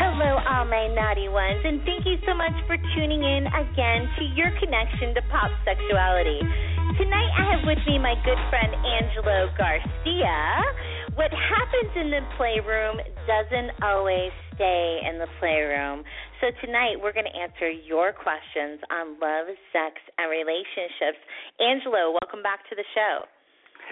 Hello, all my naughty ones, and thank you so much for tuning in again to your connection to pop sexuality. Tonight, I have with me my good friend Angelo Garcia. What happens in the playroom doesn't always stay in the playroom. So, tonight, we're going to answer your questions on love, sex, and relationships. Angelo, welcome back to the show.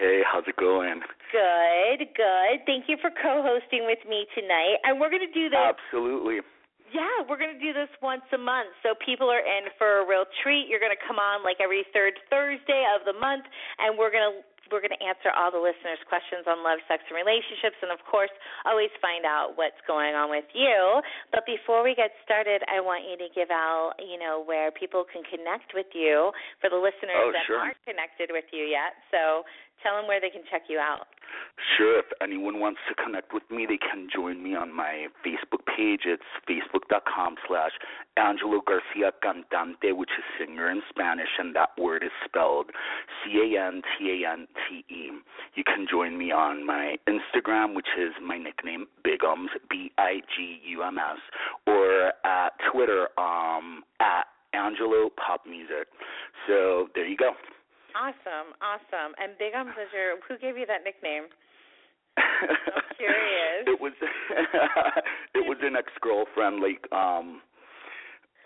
Hey, how's it going? Good, good. Thank you for co-hosting with me tonight. And we're going to do this. Absolutely. Yeah, we're going to do this once a month. So people are in for a real treat. You're going to come on like every third Thursday of the month and we're going to we're going to answer all the listeners' questions on love, sex, and relationships, and of course, always find out what's going on with you. But before we get started, I want you to give out, you know, where people can connect with you for the listeners oh, that sure. aren't connected with you yet. So tell them where they can check you out. Sure. If anyone wants to connect with me, they can join me on my Facebook page. It's facebook.com slash Angelo Garcia Cantante, which is singer in Spanish, and that word is spelled C-A-N-T-A-N-T-E. You can join me on my Instagram, which is my nickname, Bigums, B-I-G-U-M-S, or at Twitter, um, at Angelo Pop Music. So there you go. Awesome, awesome. And Big your who gave you that nickname? I'm curious. it was it was an ex girlfriend like um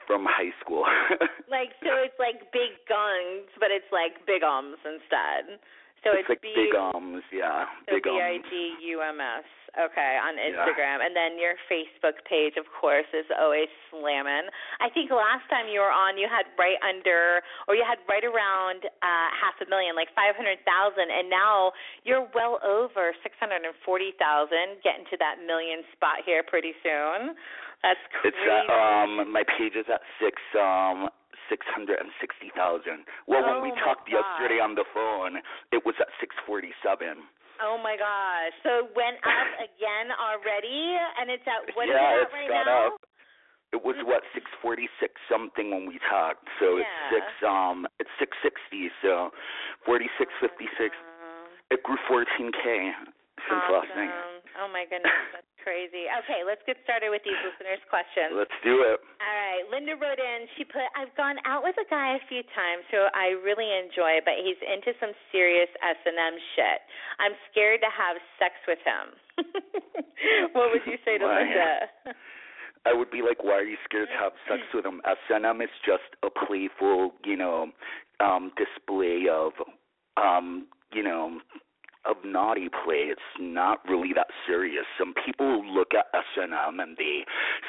from high school. like so it's like big guns, but it's like big ums instead. So it's, it's, like B- big ums, yeah. So big B I G U M S. Okay, on Instagram. Yeah. And then your Facebook page, of course, is always slamming. I think last time you were on, you had right under, or you had right around uh, half a million, like 500,000. And now you're well over 640,000, getting to that million spot here pretty soon. That's crazy. It's uh, um, my page is at six um six hundred and sixty thousand. Well, oh when we talked God. yesterday on the phone, it was at six forty seven. Oh my gosh! So it went up again already, and it's at what is yeah, it at right got now? Up. It was what six forty six something when we talked. So yeah. it's six um it's six sixty. So forty six fifty six. Uh, It grew fourteen k since awesome. last night. Oh my goodness, that's crazy. Okay, let's get started with these listeners' questions. Let's do it. All right, Linda wrote in. She put, "I've gone out with a guy a few times who I really enjoy, but he's into some serious S and M shit. I'm scared to have sex with him." what would you say to Why? Linda? I would be like, why are you scared to have sex with him? S&M is just a playful, you know, um, display of, um, you know, of naughty play. It's not really that serious. Some people look at S&M and they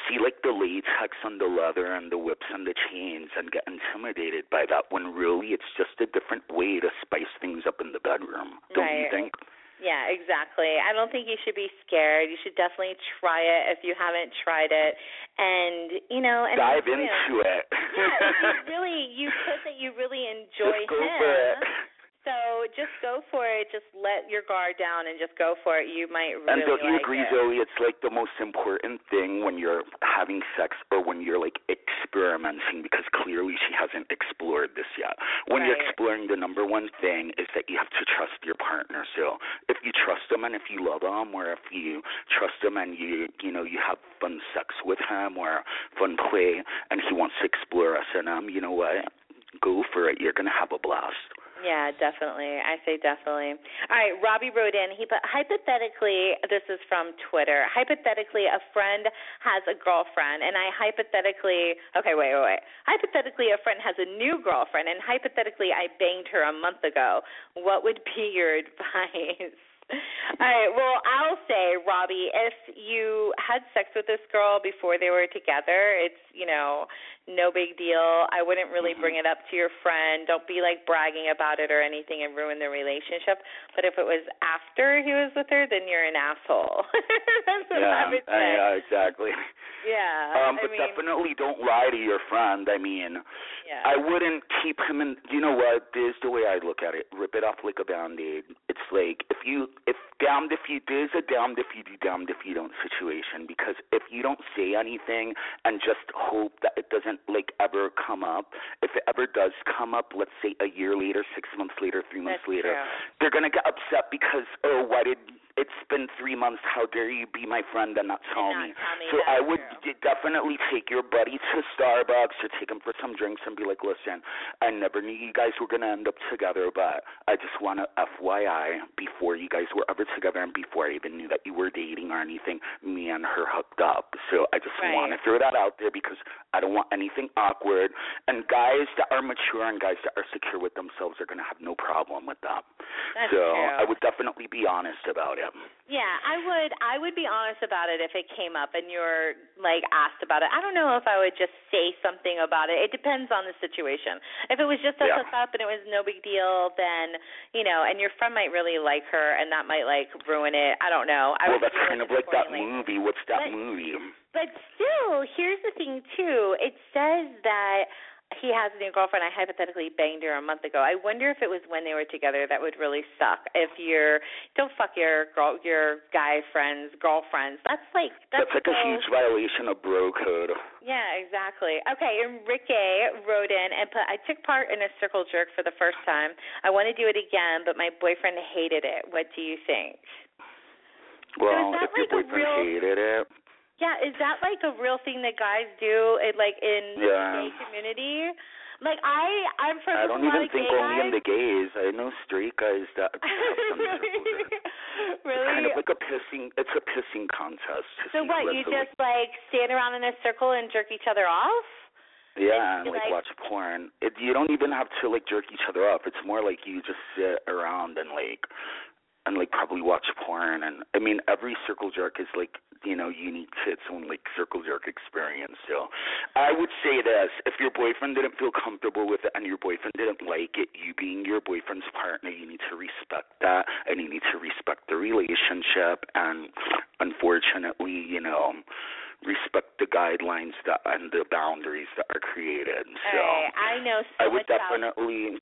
see like the latex on the leather and the whips and the chains and get intimidated by that when really it's just a different way to spice things up in the bedroom. Don't right. you think? Yeah, exactly. I don't think you should be scared. You should definitely try it if you haven't tried it, and you know, and dive into it. yeah, you really, you put that you really enjoy Just go him. So just go for it. Just let your guard down and just go for it. You might really And don't you like agree, it. Zoe? It's like the most important thing when you're having sex or when you're like experimenting because clearly she hasn't explored this yet. When you're exploring, the number one thing is that you have to trust your partner. So if you trust them and if you love them, or if you trust them and you you know you have fun sex with him or fun play, and he wants to explore S and M, you know what? Go for it. You're gonna have a blast. Yeah, definitely. I say definitely. All right, Robbie wrote in. He put hypothetically, this is from Twitter. Hypothetically, a friend has a girlfriend, and I hypothetically, okay, wait, wait, wait. Hypothetically, a friend has a new girlfriend, and hypothetically, I banged her a month ago. What would be your advice? All right. Well, I'll say, Robbie, if you had sex with this girl before they were together, it's you know no big deal. I wouldn't really Mhm. bring it up to your friend. Don't be like bragging about it or anything and ruin the relationship. But if it was after he was with her, then you're an asshole. That's what yeah, I would say. yeah, exactly. Yeah. Um, I but mean, definitely don't lie to your friend. I mean, yeah. I wouldn't keep him in. You know what? There's the way I look at it. Rip it off like a band-aid. It's like if you, if damned if you, there's a damned if you do, damned if you don't situation. Because if you don't say anything and just hope that it doesn't like ever come up, if it ever does come up, let's say a year later, six months later, three months That's later, true. they're gonna get upset because oh, why did it's been three months? How dare you be my friend and not tell And not me? tell me So I would true. d- definitely take your buddy to Starbucks or take him for some drinks and be like, listen, I never knew you guys were gonna end up together, but I just want to FYI before you guys were ever together and before I even knew that you were dating or anything, me and her hooked up. So I just Right. want to throw that out there because I don't want anything awkward. And guys that are mature and guys that are secure with themselves are gonna have no problem with that. That's so true. I would definitely be honest about it. Yeah, I would I would be honest about it if it came up and you're like asked about it. I don't know if I would just say something about it. It depends on the situation. If it was just a Yeah. hookup and it was no big deal, then you know, and your friend might really like her and that might like ruin it. I don't know. I well, would that's kind of like that accordingly. movie. What's that But- movie? But still, here's the thing too. It says that he has a new girlfriend. I hypothetically banged her a month ago. I wonder if it was when they were together that would really suck. If you're don't fuck your girl, your guy friends, girlfriends. That's like that's, That's like so, a huge violation of bro code. Yeah, exactly. Okay, and Enrique wrote in and put I took part in a circle jerk for the first time. I want to do it again, but my boyfriend hated it. What do you think? Well, that if your like a boyfriend real- hated it, Yeah, is that like a real thing that guys do? It, like in the gay community? Like I, I'm friends I don't even think gay only guys. in the gays. I know straight guys that have some circle really? really? It's kind of like a pissing. It's a pissing contest. So what? You just like stand around in a circle and jerk each other off? yeah, and you, like, like- watch porn. It, you don't even have to like jerk each other off. It's more like you just sit around and like and like probably watch porn and I mean every circle jerk is like you know unique to its own like circle jerk experience. So I would say this: if your boyfriend didn't feel comfortable with it and your boyfriend didn't like it, you being your boyfriend's partner, you need to respect that and you need to respect the relationship. And unfortunately, you know. Respect the guidelines that and the boundaries that are created. So right, I know so I would much about definitely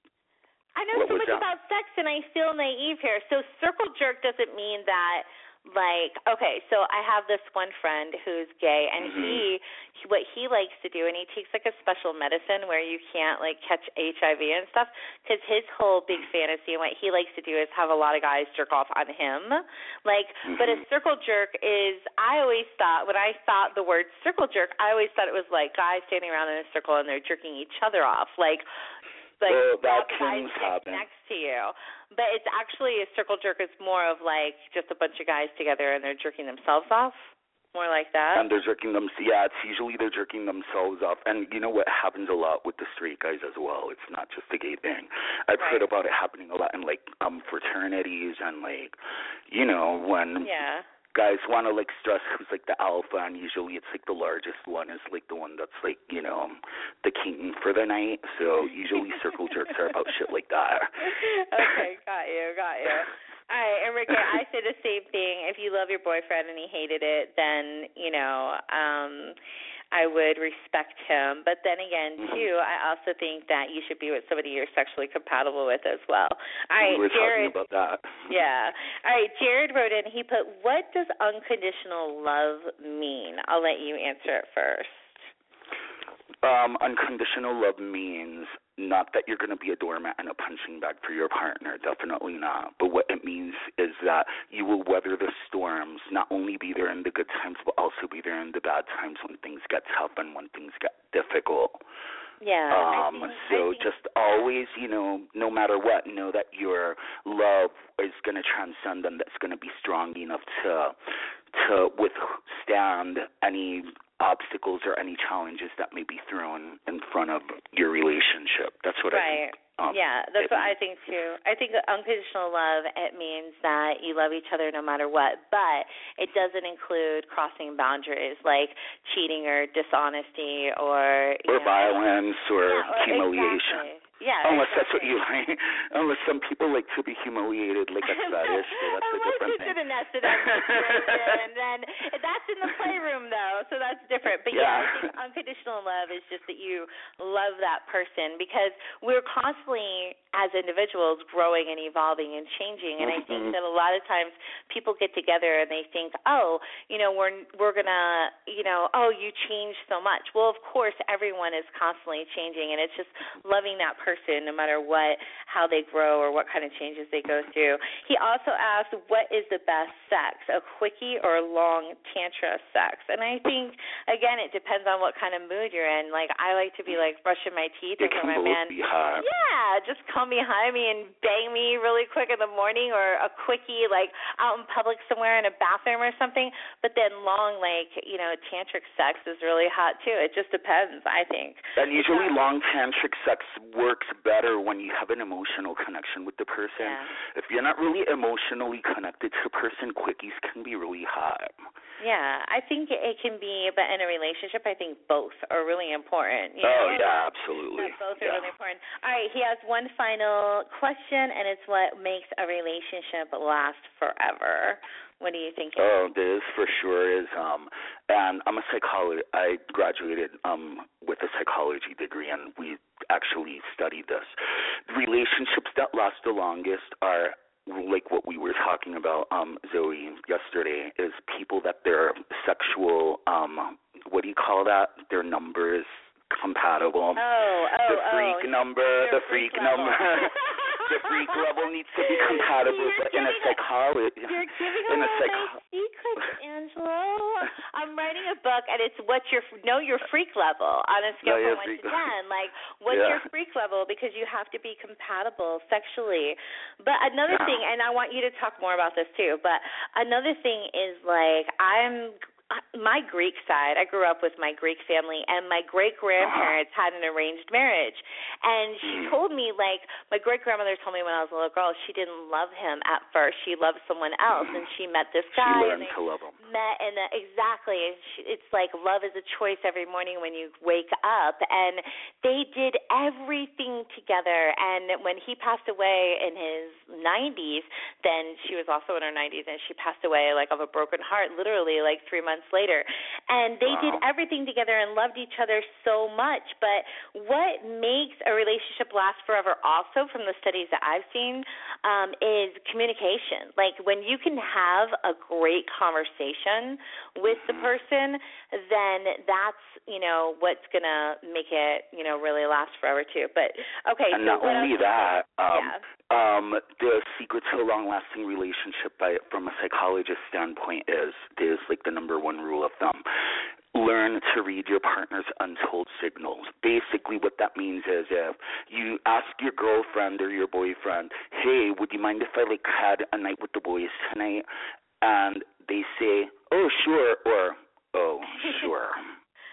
I know What so much that? about sex and I feel naive here. So circle jerk doesn't mean that like okay, so I have this one friend who's gay and Mhm. he, he what he likes to do and he takes like a special medicine where you can't like catch HIV and stuff cuz his whole big fantasy and what he likes to do is have a lot of guys jerk off on him. Like but a Mhm. circle jerk is I always thought when I thought the word circle jerk, I always thought it was like guys standing around in a circle and they're jerking each other off. Like like that guy's next to you. But it's actually a circle jerk. It's more of like just a bunch of guys together and they're jerking themselves off. More like that. and they're jerking them. Yeah, it's usually they're jerking themselves off. And you know what happens a lot with the straight guys as well. It's not just the gay thing. I've Right. heard about it happening a lot in like um fraternities and like, you know, when yeah. Guys want to like stress who's like the alpha, and usually it's like the largest one is like the one that's like you know the king for the night. So usually circle jerks are about shit like that. okay, got you, got you. All right, Enrique, I say the same thing. If you love your boyfriend and he hated it, then, you know, um I would respect him. But then again, Mhm. too, I also think that you should be with somebody you're sexually compatible with as well. All right, we were Jared. talking about that. Yeah. All right, Jared wrote in. He put, "What does unconditional love mean?" I'll let you answer it first. Um, unconditional love means not that you're going to be a doormat and a punching bag for your partner. Definitely not. But what it means is that you will weather the storms, not only be there in the good times, but also be there in the bad times when things get tough and when things get difficult. Yeah. Um, think, so just always, you know, no matter what, know that your love is going to transcend and that's going to be strong enough to to withstand any obstacles or any challenges that may be thrown in front of your relationship. That's what right. I think. Um, yeah, that's what I think too. I think unconditional love it means that you love each other no matter what, but it doesn't include crossing boundaries like cheating or dishonesty or or know, violence or yeah, or humiliation. Exactly. Yeah. Unless that's what you like. Unless some people like to be humiliated like a fetish, so that's a Unless different it's thing. in a nested up situation, then that's in the playroom though, so that's different. But yeah, I think unconditional love is just that you love that person because we're constantly as individuals growing and evolving and changing. And I think Mhm. that a lot of times people get together and they think, oh, you know, we're we're gonna, you know, oh, you changed so much. Well, of course, everyone is constantly changing, and it's just loving that person no matter what, how they grow or what kind of changes they go through. He also asked, what is the best sex, a quickie or a long tantra sex? And I think again, it depends on what kind of mood you're in. Like I like to be like brushing my teeth It and my man yeah, just come behind me and bang me really quick in the morning or a quickie like out in public somewhere in a bathroom or something. But then long like, you know, tantric sex is really hot too. It just depends, I think. And usually Yeah. long tantric sex works better when you have an emotional connection with the person. Yeah. If you're not really emotionally connected to a person, quickies can be really hot. Yeah, I think it can be, but in a relationship, I think both are really important. You oh yeah, absolutely. Yeah, both are yeah. really important. All right, he has one final question, and it's what makes a relationship last forever. What do you think? Oh, this for sure is um and I'm a psychologist I graduated um with a psychology degree and we actually studied this. Relationships that last the longest are like what we were talking about um Zoe yesterday is people that their sexual um what do you call that? Their numbers compatible. Oh, oh, the freak oh. number, the freak, level. number. the freak level needs to be compatible but in a psychology You're giving in a psycho- my secrets, Angelo. I'm writing a book, and it's what's your know your freak level on a scale your from one to ten. Like, what's Yeah. your freak level? Because you have to be compatible sexually. But another Yeah. thing, and I want you to talk more about this too. But another thing is like I'm my Greek side, I grew up with my Greek family, and my great grandparents had an arranged marriage. And she Mm. told me, like, my great grandmother told me when I was a little girl, she didn't love him at first. She loved someone else, and she met this guy. and learned to love them. met and uh, exactly and she, it's like love is a choice every morning when you wake up and they did everything together and when he passed away in his 90s then she was also in her 90s and she passed away like of a broken heart literally like 3 months later. And they did everything together and loved each other so much. But what makes a relationship last forever also from the studies that I've seen um is communication. Like when you can have a great conversation with the Mhm. person then that's you know what's going to make it you know really last forever too. But okay and so not only that, um, yeah. um, the secret to a long-lasting relationship, by from a psychologist standpoint, is is like the number one rule of thumb. Learn to read your partner's untold signals. Basically, what that means is if you ask your girlfriend or your boyfriend, "Hey, would you mind if I like had a night with the boys tonight?" and they say, "Oh, sure," or "Oh, sure."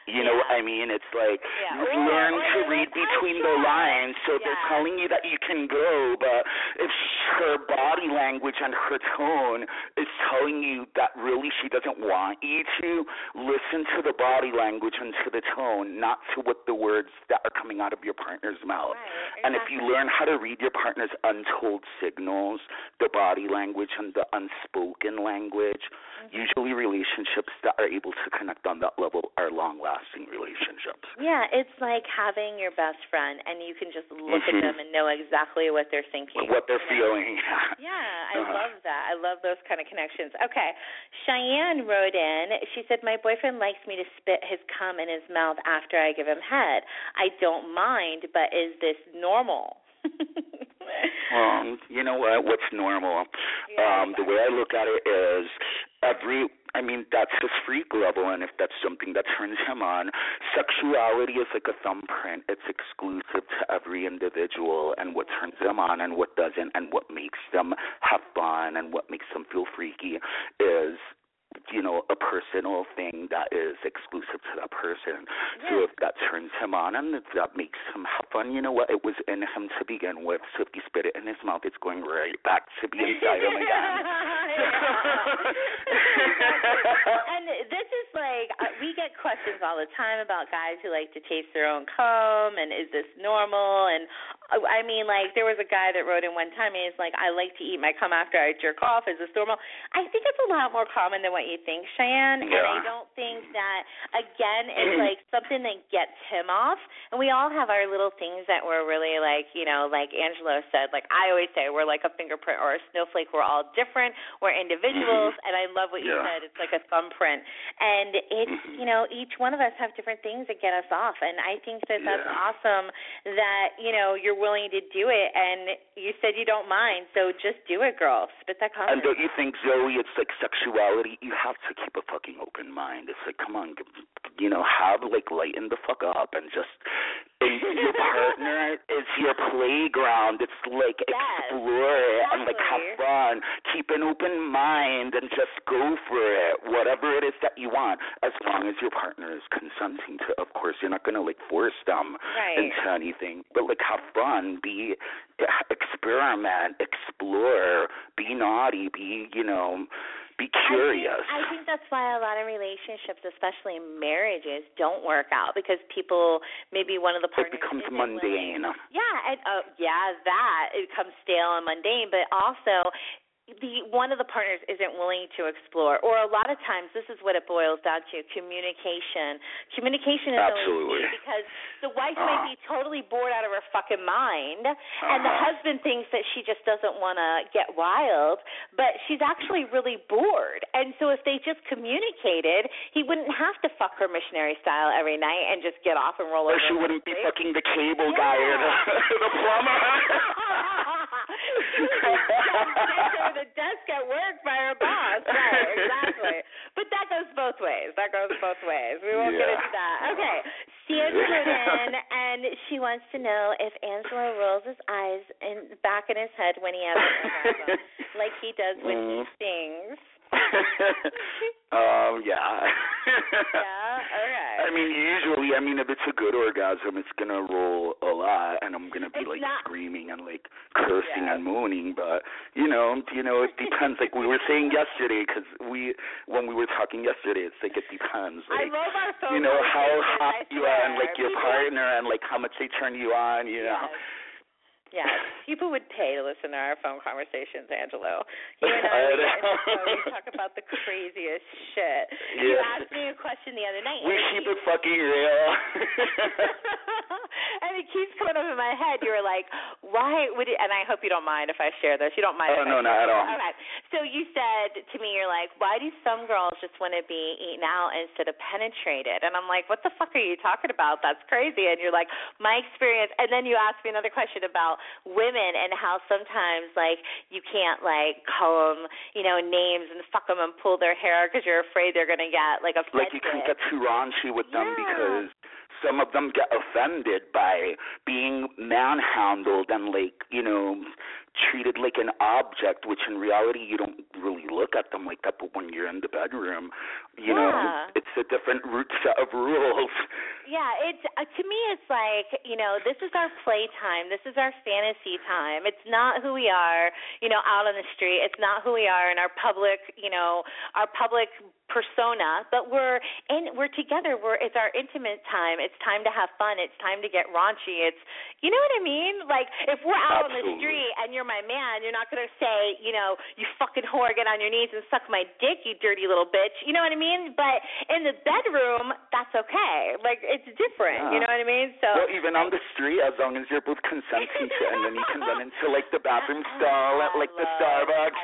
You know Yeah. what I mean? It's like Yeah. you've Or- or to read like, "Oh, between the lines, so they're telling you that you can go, but if her body language and her tone is telling you that really she doesn't want you to, listen to the body language and to the tone, not to what the words that are coming out of your partner's mouth. Right, And if you learn how to read your partner's untold signals, the body language and the unspoken language, Mm-hmm. usually relationships that are able to connect on that level are long lasting relationships. Yeah, it's like having your best friend, and you can just look Mhm. at them and know exactly what they're thinking. What they're feeling. Yeah, I Uh-huh. love that. I love those kind of connections. Okay. Cheyenne wrote in. She said, My boyfriend likes me to spit his cum in his mouth after I give him head. I don't mind, but is this normal? Um, you know what? What's normal? Yeah, um, the way I look at it is every I mean, that's his freak level and if that's something that turns him on. Sexuality is like a thumbprint. It's exclusive to every individual and what turns them on and what doesn't and what makes them have fun and what makes them feel freaky is you know a personal thing that is exclusive to that person. Yeah. So if that turns him on and if that makes him have fun, you know what? It was in him to begin with. So if you spit it in his mouth, it's going right back to be inside him again. and this is we get questions all the time about guys who like to taste their own cum and is this normal? And I mean like there was a guy that wrote in one time and he's like I like to eat my cum after I jerk off. Is this normal? I think it's a lot more common than what you think Cheyenne. Yeah. and I don't think that again it's like something that gets him off. And we all have our little things that we're really like you know like Angelo said like I always say we're like a fingerprint or a snowflake. We're all different. We're individuals. And I love what you Yeah. said. It's like a thumbprint. And it's. You know each one of us have different things that get us off and i think that that's Yeah. awesome that you know you're willing to do it and you said you don't mind so just do it girl spit that comment. And don't you think, Zoe, it's like sexuality? You have to keep a fucking open mind. It's like, come on, you know, have like lighten the fuck up and just. And your partner is your playground. It's like Yes, explore it and like have fun. Keep an open mind and just go for it. Whatever it is that you want, as long as your partner is consenting to. Of course, you're not gonna like force them Right. into anything, but like have fun, be experiment, explore, be naughty, be you know, be curious. I think, I think that's why a lot of relationships, especially marriages, don't work out because people maybe one of the it partners becomes mundane. Willing. Yeah, and uh, yeah, that it becomes stale and mundane, but also the one of the partners isn't willing to explore or a lot of times this is what it boils down to communication communication is Absolutely. always key because the wife Uh-huh. might be totally bored out of her fucking mind and the Uh-huh. husband thinks that she just doesn't want to get wild but she's actually really bored and so if they just communicated he wouldn't have to fuck her missionary style every night and just get off and roll Or over she wouldn't be fucking the cable guy or the, the plumber. Desk at work by her boss. Right, exactly. But that goes both ways. That goes both ways. We won't get into that. Okay. Sienna wrote in, and she wants to know if Angelo rolls his eyes in back in his head when he has an orgasm, like he does when he Mm. sings. um, yeah. Yeah. Okay. I mean, usually, I mean, if it's a good orgasm, it's gonna roll a lot, and I'm gonna be It's like not- screaming and like cursing Yeah. and moaning. But you know, you know, it depends. like we were saying yesterday, because we when we were talking yesterday, it's like it depends. I love our phone you know how hot you are, and like your partner, and like how much they turn you on. You know. Yes. Yes, people would pay to listen to our phone conversations, Angelo. You and I, I we, know. into the phone, we talk about the craziest shit. You asked me a question the other night. We keep it fucking real. and it keeps coming up in my head. You were like, "Why would it?" And I hope you don't mind if I share this. You don't mind? Oh, if I no, share not at all. Okay. So you said to me, "You're like, why do some girls just want to be eaten out instead of penetrated?" And I'm like, "What the fuck are you talking about? That's crazy." And you're like, "My experience." And then you asked me another question about women and how sometimes like you can't like call them, you know, names and fuck them and pull their hair because you're afraid they're gonna get like offended. like you can't get too raunchy with them Yeah. because some of them get offended by being manhandled and like you know treated like an object which in reality you don't really look at them like that but when you're in the bedroom you know it's a different root set of rules Yeah, it's uh, to me it's like, you know, this is our playtime. This is our fantasy time. It's not who we are, you know, out on the street. It's not who we are in our public, you know, our public persona, but we're in we're together. We're it's our intimate time. It's time to have fun. It's time to get raunchy. It's you know what I mean? Like if we're out on the street and you're my man, you're not going to say, you know, you fucking whore, get on your knees and suck my dick, you dirty little bitch. You know what I mean? But in the bedroom, that's okay. Like it's different. You know what I mean? So well even on the street as long as you're both consenting to and then you can run into like the bathroom stall at like the Starbucks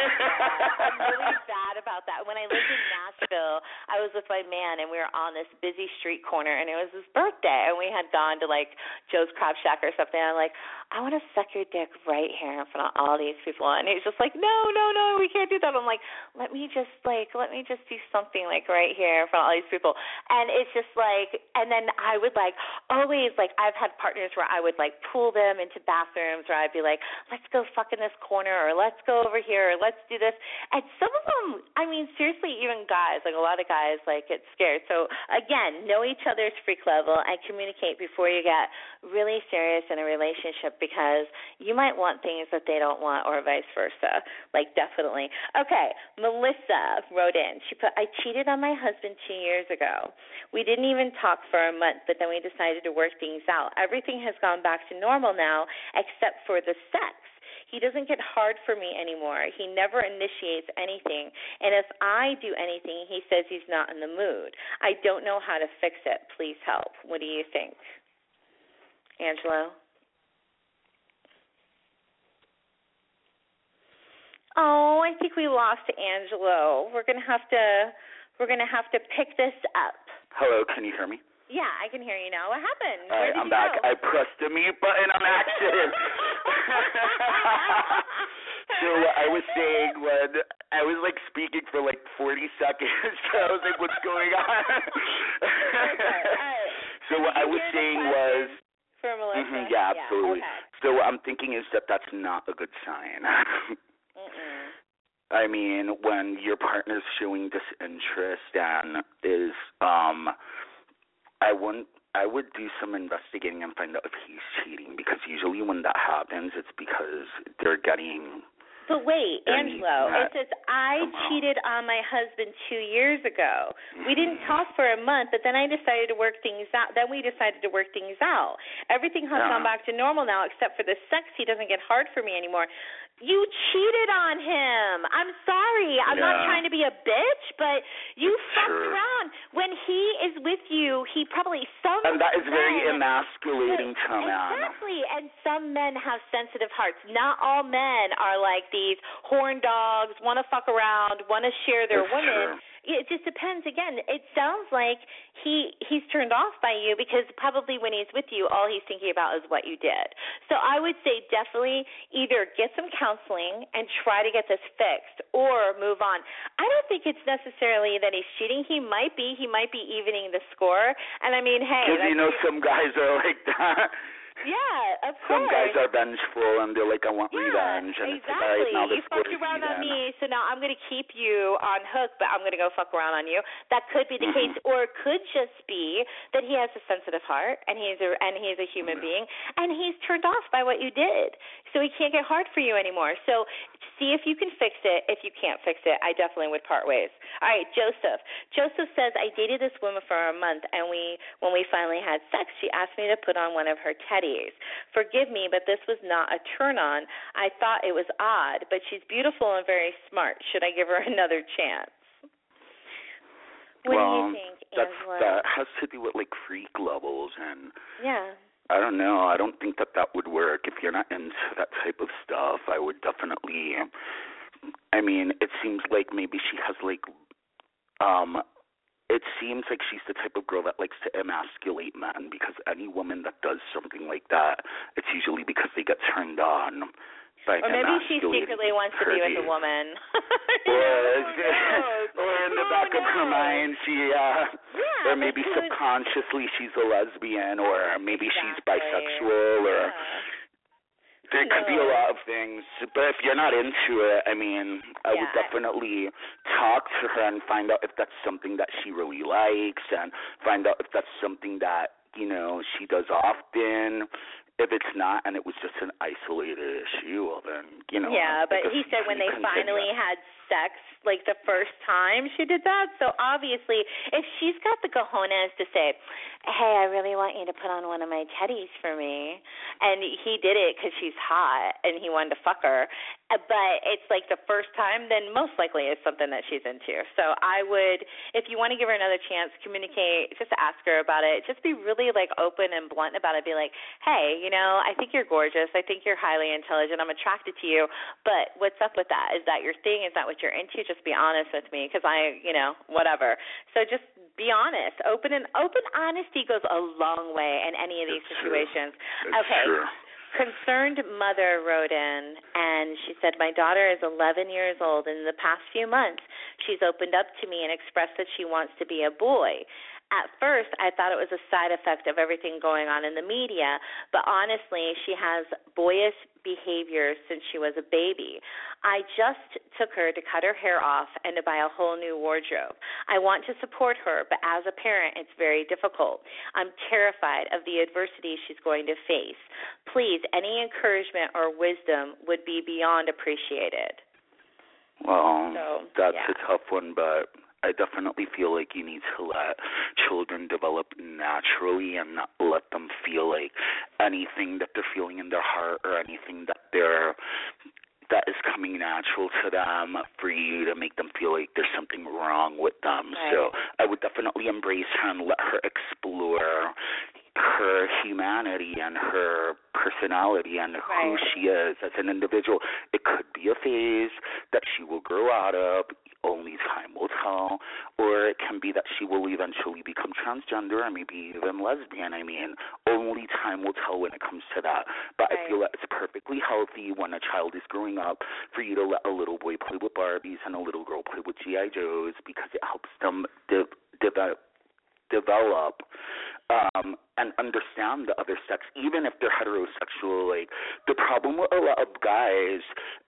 I love that. Yeah. I'm really bad about that. When I lived in Nashville, I was with my man, and we were on this busy street corner, and it was his birthday, and we had gone to like Joe's Crab Shack or something. And I'm like, I want to suck your dick right here in front of all these people, and he's just like, No, no, no, we can't do that. I'm like, Let me just like, let me just do something like right here in front of all these people, and it's just like, and then I would like always like I've had partners where I would like pull them into bathrooms, where I'd be like, Let's go fuck in this corner, or let's go over here, or let's do this, and some of them, I mean, seriously, even guys, like a lot of guys, like get scared. So again, know each other's freak level and communicate before you get really serious in a relationship because you might want things that they don't want, or vice versa. Like definitely. Okay, Melissa wrote in. She put, "I cheated on my husband two years ago. We didn't even talk for a month, but then we decided to work things out. Everything has gone back to normal now, except for the sex." He doesn't get hard for me anymore. He never initiates anything. And if I do anything, he says he's not in the mood. I don't know how to fix it. Please help. What do you think? Angelo? Oh, I think we lost Angelo. We're gonna have to we're gonna have to pick this up. Hello, can you hear me? Yeah, I can hear you now. What happened? All right, I'm back. Go? I pressed the mute button on accident. so what I was saying when I was like speaking for like 40 seconds. so I was like, "What's going on?" So what I was saying was. For Melissa. Mm-hmm, yeah, absolutely. Yeah, okay. So what I'm thinking is that that's not a good sign. I mean, when your partner's showing disinterest and is um I wouldn't I would do some investigating and find out if he's cheating because usually when that happens it's because they're getting But wait, Angelo, it says I cheated on my husband two years ago. We didn't talk for a month, but then I decided to work things out. Then we decided to work things out. Everything has Yeah. gone back to normal now, except for the sex. He doesn't get hard for me anymore. You cheated on him. I'm sorry. I'm not trying to be a bitch, but you fucked Sure. around. When he is with you, he probably some and that is very emasculating to man. Exactly, and some men have sensitive hearts. Not all men are like these horn dogs, want to fuck around, want to share their That's women. true. It just depends. Again, it sounds like he he's turned off by you because probably when he's with you, all he's thinking about is what you did. So I would say definitely either get some counseling and try to get this fixed, or move on. I don't think it's necessarily that he's cheating. He might be. He might be evening the score. And I mean, hey, Because you know some guys are like that. yeah, of Some course. Some guys are vengeful and they're like, I want yeah, revenge, and it's like, all exactly. right, now you fucked around on me, so now I'm going to keep you on hook, but I'm going to go fuck around on you. That could be the Mhm. case, or it could just be that he has a sensitive heart and he's a and he's a human being, and he's turned off by what you did, so he can't get hard for you anymore. So see if you can fix it. If you can't fix it, I definitely would part ways. All right, Joseph. Joseph says I dated this woman for a month, and we when we finally had sex, she asked me to put on one of her teddies. Forgive me, but this was not a turn on. I thought it was odd, but she's beautiful and very smart. Should I give her another chance? What well, do you think, that's Angelo? that has to do with like freak levels and Yeah. I don't know. I don't think that that would work if you're not into that type of stuff. I would definitely. I mean, it seems like maybe she has like, um, it seems like she's the type of girl that likes to emasculate men because any woman that does something like that, it's usually because they get turned on by Or maybe she secretly wants to be with a woman. Or, knows? or in the Who back of her mind, she, uh, Yeah, or maybe subconsciously she's a lesbian, or maybe she's Exactly. bisexual, or Yeah. There could be a lot of things. But if you're not into it, I mean, I would definitely talk to her and find out if that's something that she really likes, and find out if that's something that you know she does often. If it's not, and it was just an isolated issue, well then you know. Yeah, but he said when they continue. finally had sex, like the first time she did that. So obviously, if she's got the cojones to say, "Hey, I really want you to put on one of my teddies for me," and he did it because she's hot and he wanted to fuck her, but it's like the first time, then most likely it's something that she's into. So I would, if you want to give her another chance, communicate. Just ask her about it. Just be really like open and blunt about it. Be like, "Hey, You know, I think you're gorgeous. I think you're highly intelligent. I'm attracted to you. But what's up with that? Is that your thing? Is that what you're into? Just be honest with me, because I, you know, whatever. So just be honest. Open and open honesty goes a long way in any of these situations. Okay. True. Concerned mother wrote in and she said, My daughter is 11 years old, and in the past few months, she's opened up to me and expressed that she wants to be a boy. At first, I thought it was a side effect of everything going on in the media, but honestly, she has boyish behavior since she was a baby. I just took her to cut her hair off and to buy a whole new wardrobe. I want to support her, but as a parent, it's very difficult. I'm terrified of the adversity she's going to face. Please, any encouragement or wisdom would be beyond appreciated. Well, So, that's yeah. a tough one, but I definitely feel like you need to let children develop naturally and not let them feel like anything that they're feeling in their heart or anything that they're that is coming natural to them for you to make them feel like there's something wrong with them. Right. So I would definitely embrace her and let her explore her humanity and her personality and who she is as an individual. It could be a phase that she will grow out of, only time will tell, or it can be that she will eventually become transgender or maybe even lesbian. I mean, only time will tell when it comes to that. But I feel that it's perfectly healthy when a child is growing up for you to let a little boy play with Barbies and a little girl play with GI Joes because it helps them de- develop develop um and understand the other sex even if they're heterosexual like the problem with a lot of guys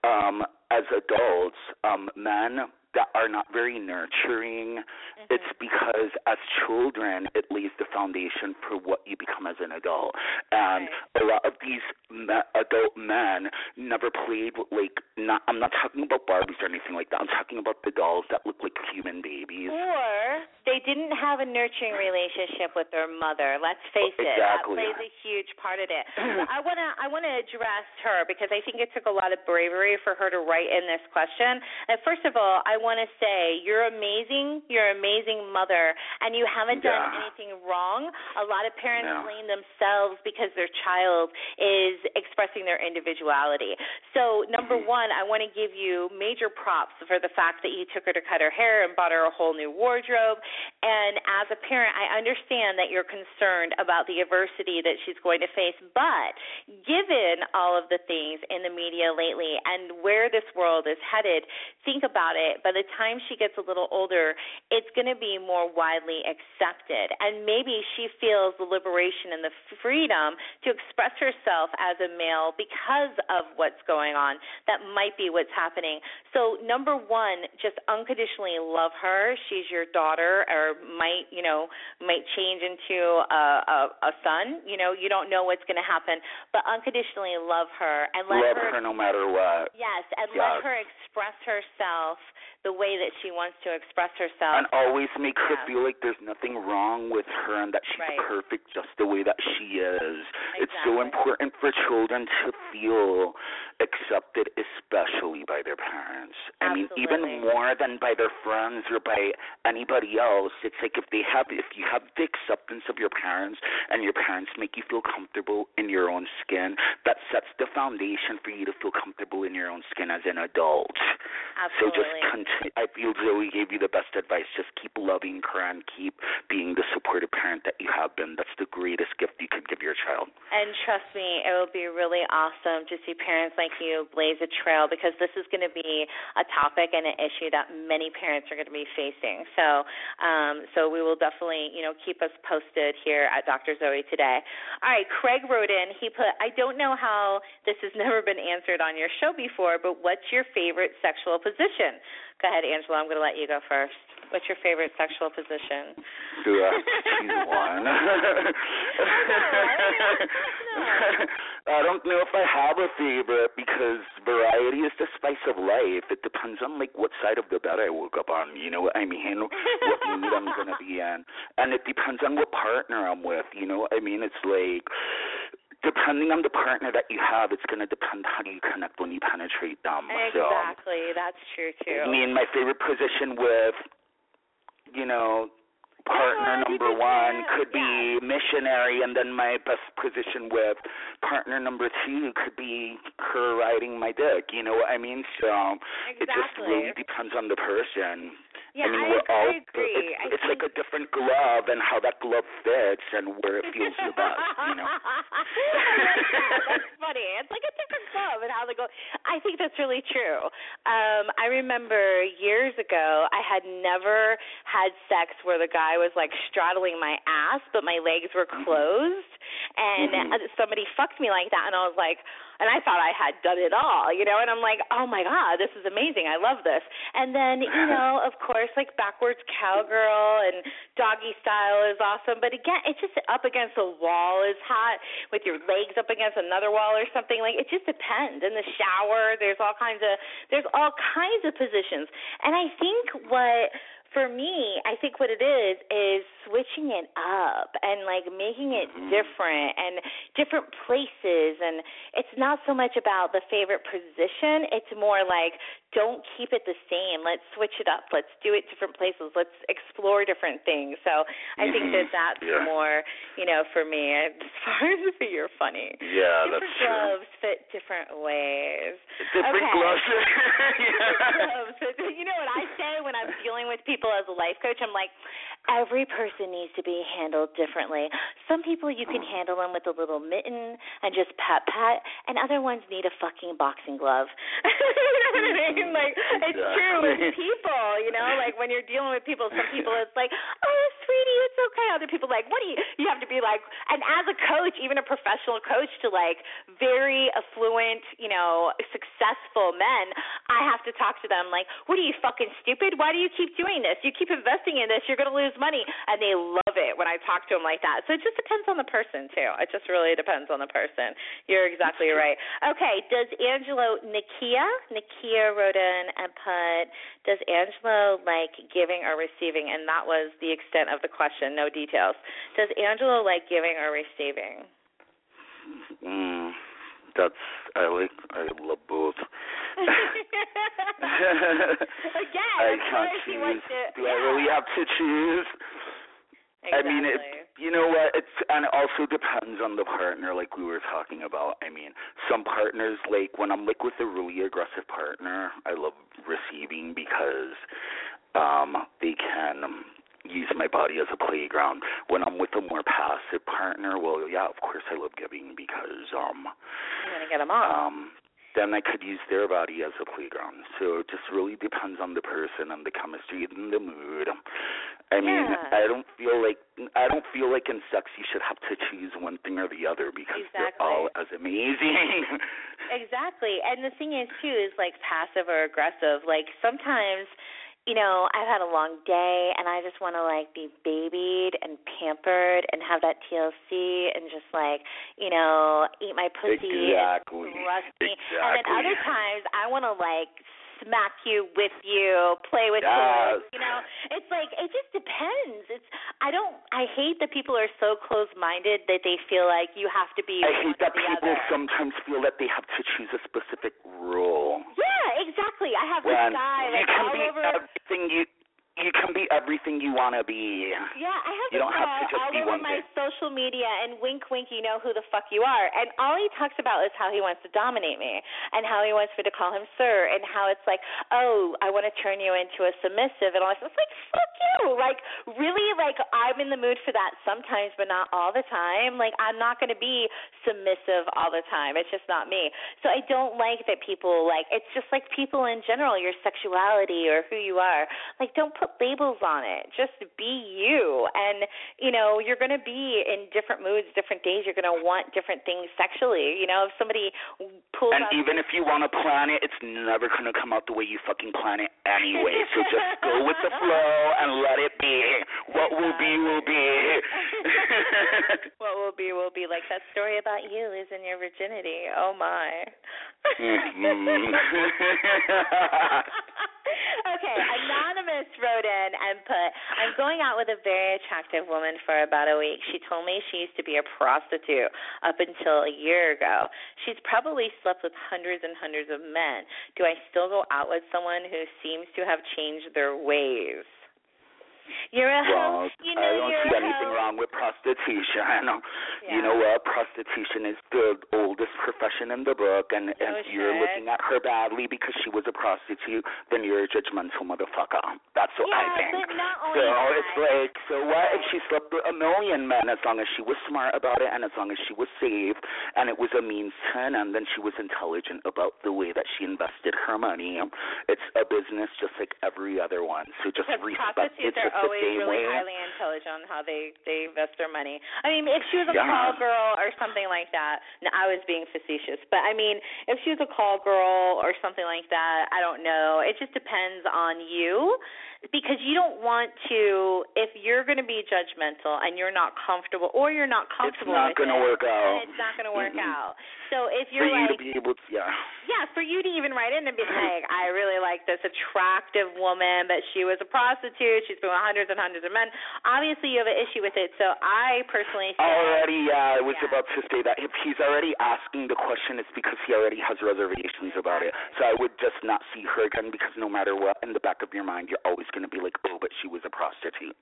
um as adults um men that are not very nurturing mm-hmm. it's because as children it lays the foundation for what you become as an adult and a lot of these me- adult men never played with like not i'm not talking about barbies or anything like that i'm talking about the dolls that look like human babies Or they didn't have a nurturing relationship with their mother. Let's oh, face it. That plays a huge part of it. So I wanna I wanna address her because I think it took a lot of bravery for her to write in this question. And first of all, I wanna say you're amazing, you're an amazing mother and you haven't done Yeah. anything wrong. A lot of parents No. blame themselves because their child is expressing their individuality. So number Mhm. one, I want to give you major props for the fact that you took her to cut her hair and bought her a whole new wardrobe. And as a parent, I understand that you're concerned about the adversity that she's going to face. But given all of the things in the media lately and where this world is headed, think about it. By the time she gets a little older, it's going to be more widely accepted. And maybe she feels the liberation and the freedom to express herself as a male because of what's going on. That might be what's happening. So, number one, just unconditionally love her. She's your daughter, or might, you know, might change into a, a, a son. You know, you don't know what's going to happen, but unconditionally love her and let love her no matter what Yes, and Yes. let her express herself the way that she wants to express herself. and always make her feel like there's nothing wrong with her and that she's Right. perfect just the way that she is. It's so important for children to feel accepted, especially by their parents. I mean, even more than by their friends or by anybody else. It's like if they have, if you have the acceptance of your parents and your parents make you feel comfortable in your own skin, that sets the foundation for you to feel comfortable in your own skin as an adult. Absolutely. So just continue. I feel Zoe gave you the best advice. Just keep loving her and keep being the supportive parent that you have been. That's the greatest gift you could give your child. And trust me, it will be really awesome to see parents like you blaze a trail because this is going to be a topic and an issue that many parents are going to be facing. So, um, so we will definitely, you know, keep us posted here at Dr. Zoe today. All right, Craig wrote in. He put, I don't know how this has never been answered on your show before, but what's your favorite sexual position? Go ahead, Angelo. I'm going to let you go first. What's your favorite sexual position? Do uh, choose one. I don't know if I have a favorite because variety is the spice of life. It depends on like what side of the bed I woke up on. You know what I mean? What mood I'm gonna be in, and it depends on what partner I'm with. You know what I mean? It's like depending on the partner that you have, it's going to depend how you connect when you penetrate them. So, Exactly. That's true too. I mean, my favorite position with, you know, partner number one could be missionary, and then my best position with partner number two could be her riding my dick. You know what I mean? So it just really depends on the person. Yeah, I mean, I, all. I agree. It's, it's think... like a different glove and how that glove fits and where it feels the best. You know. that's funny. It's like a different glove and how they go. I think that's really true. Um, I remember years ago, I had never had sex where the guy was like straddling my ass, but my legs were closed, and Mhm. uh somebody fucked me like that, and I was like, and I thought I had done it all, you know, and I'm like, oh my god, this is amazing. I love this. And then, you know, of course, like backwards cowgirl and doggy style is awesome, but again, it's just up against a wall is hot with your legs up against another wall or something. Like it just depends. In the shower, there's all kinds of there's all kinds of positions. And I think what for me, I think what it is is switching it up and like making it Mhm. different and different places and it's not so much about the favorite position, it's more like don't keep it the same. Let's switch it up. Let's do it different places. Let's explore different things. So I think that mm-hmm. that's Yeah. more, you know, for me as far as you're funny. Yeah, different that's true. gloves fit different ways. Different Okay. gloves. gloves. You know what I say when I'm dealing with people as a life coach? I'm like, every person needs to be handled differently. Some people you can handle them with a little mitten and just pat pat, and other ones need a fucking boxing glove. you know what I mean? Like it's true with people. You know, like when you're dealing with people, some people it's like, oh, sweetie, it's okay. Other people like, what do you? You have to be like, and as a coach, even a professional coach, to like very affluent, you know, successful men, I have to talk to them like, what are you fucking stupid? Why do you keep doing this? You keep investing in this, you're going to lose money, and they love it when I talk to them like that. So it just depends on the person too. It just really depends on the person. You're exactly right. Okay, does Angelo Nikia Nikia wrote in and put, does Angelo like giving or receiving? And that was the extent of the question, no details. Does Angelo like giving or receiving? Mm, that's I like. I love both. Again, I can't choose. to. Do I really have to choose? Exactly. I mean, it, you know what? It's and it also depends on the partner, like we were talking about. I mean, some partners, like when I'm like with a really aggressive partner, I love receiving because um they can use my body as a playground. When I'm with a more passive partner, well, yeah, of course I love giving because um want to get off. um then I could use their body as a playground. So it just really depends on the person and the chemistry and the mood. I mean, Yeah. I don't feel like I don't feel like in sex you should have to choose one thing or the other because they're all as amazing. Exactly. And the thing is too is like passive or aggressive. Like sometimes, you know, I've had a long day and I just want to like be babied and pampered and have that TLC and just like, you know, eat my pussy Exactly. and me. And then other times I want to like smack you with you, play with Yes. toys. You know, it's like it just depends. It's I don't. I hate that people are so close-minded that they feel like you have to be. I hate that people other. sometimes feel that they have to choose a specific role. Yeah, exactly. I have this When guy you like all be over. everything you you can be everything you want to be. Yeah, I have You don't have uh, to just all be over one my thing. social media, and wink, wink, you know who the fuck you are. And all he talks about is how he wants to dominate me, and how he wants me to call him sir, and how it's like, oh, I want to turn you into a submissive, and all this. It's like, fuck you. Like, really, like I'm in the mood for that sometimes, but not all the time. Like, I'm not going to be submissive all the time. It's just not me. So I don't like that people like. It's just like people in general, your sexuality or who you are. Like, don't put labels on it. Just be you. And, you know, you're going to be in different moods, different days. You're going to want different things sexually. You know, if somebody pulls And even if you want to plan it, it's never going to come out the way you fucking plan it anyway. so just go with the flow and let it be. What will be, will be. what will be, will be. Like that story about you losing your virginity. Oh, my. Mhm. okay, anonymous wrote in and put, I'm going out with a very attractive woman for about a week. She told me she used to be a prostitute up until a year ago. She's probably slept with hundreds and hundreds of men. Do I still go out with someone who seems to have changed their ways? You're a well, host. You know I don't you're see anything host. wrong with prostitution. I know. Yeah. You know what? Prostitution is the oldest profession in the book, and No if you're looking at her badly because she was a prostitute, then you're a judgmental motherfucker. That's what yeah, I think. but not So that. it's like, so what if she slept with a million men as long as she was smart about it and as long as she was safe and it was a means to an end, then she was intelligent about the way that she invested her money. It's a business just like every other one. So just respect prostitutes it are always really way. highly intelligent on how they they invest their money. I mean, if she was a Yeah. call girl or something like that, no, I was being facetious, but I mean, if she was a call girl or something like that, I don't know. It just depends on you because you don't want to if you're going to be judgmental and you're not comfortable or you're not comfortable It's not with gonna work out. it's not going to work Mm-mm. out. So if you're you like to be able to, yeah. yeah, for you to even write in and be like, I really like this attractive woman, but she was a prostitute. She's been with hundreds and hundreds of men. Obviously, you have an issue with it. So I personally Already, uh, yeah, I was Yeah. about to say that if he's already asking the question, it's because he already has reservations about it. So I would just not see her again because no matter what, in the back of your mind, you're always going to be like, oh, but she was a prostitute.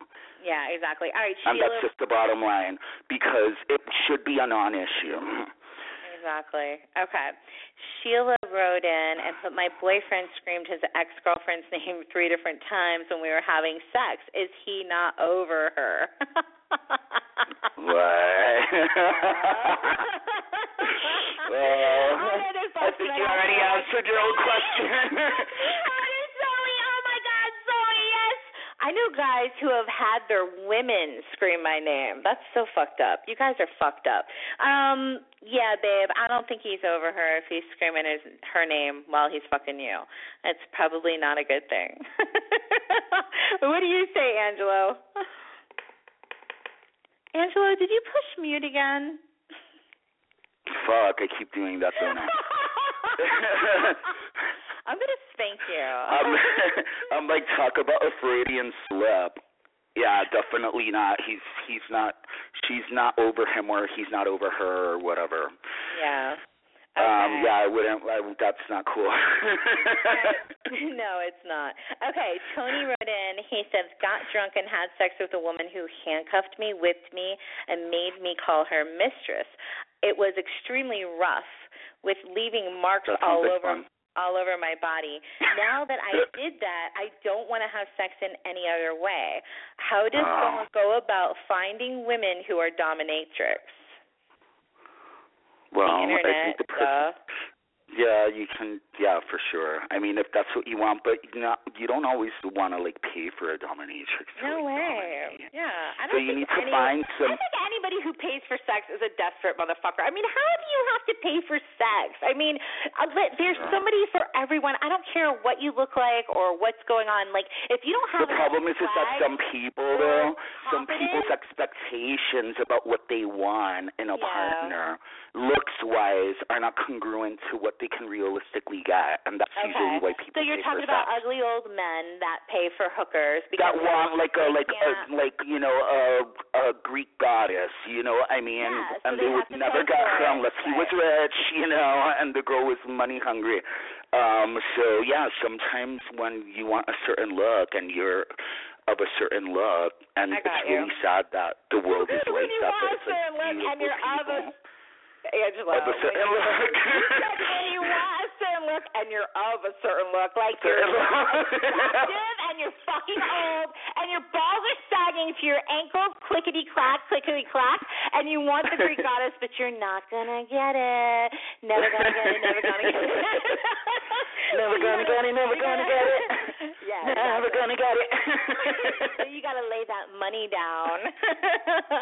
yeah, exactly. All right, And that's just the bottom line because it should be a non-issue. Exactly. Okay. Sheila wrote in and put my boyfriend screamed his ex girlfriend's name three different times when we were having sex. Is he not over her? What? well, there's I think you already answered your own question. I know guys who have had their women scream my name. That's so fucked up. You guys are fucked up. Um, yeah, babe, I don't think he's over her if he's screaming his her name while he's fucking you. It's probably not a good thing. what do you say, Angelo? Angelo, did you push mute again? Fuck, I keep doing that, don't I? I'm gonna spank you. I'm, I'm like talk about a Freudian slip. Yeah, definitely not. He's he's not. She's not over him, or he's not over her, or whatever. yeah. Um, Okay. yeah, I wouldn't. I, that's not cool. no, it's not. Okay, Tony wrote in. He says, got drunk and had sex with a woman who handcuffed me, whipped me, and made me call her mistress. It was extremely rough, with leaving marks all over fun. All over my body. Now that I did that, I don't want to have sex in any other way. How does Ah. someone go about finding women who are dominatrix? well, the I think the person. Yeah, you can. Yeah, for sure. I mean, if that's what you want, but you not. You don't always want to like pay for a dominatrix. No like, way. dominate. Yeah, I So don't you think need to any, find some. I think anybody who pays for sex is a desperate motherfucker. I mean, how do you have to pay for sex? I mean, uh, there's Sure. somebody for everyone. I don't care what you look like or what's going on. Like, if you don't have The problem is, is that some people, though, some people's expectations about what they want in a Yeah. partner, looks wise, are not congruent to what they can realistically get, and that's usually Okay. why people So you're talking about sex. ugly old men that pay for hookers because that want like a like a like you know a a Greek goddess, you know what I mean, Yeah, so and they they would never get her unless he was rich, you know, and the girl was money hungry. Um, so yeah, sometimes when you want a certain look and you're of a certain look, and it's you. really sad that the world is like that. but it's like look and you're of a people. Angelo, Of a certain you- look. You when you want a certain look and you're of a certain look, like you're attractive and you're fucking old and your balls are sagging to your ankles, clickety clack, clickety clack, and you want the Greek goddess, but you're not gonna get it. Never gonna get it. Never gonna get it. Never gonna get it, never gonna get it. Yeah, Never exactly. gonna get it. so you got to lay that money down.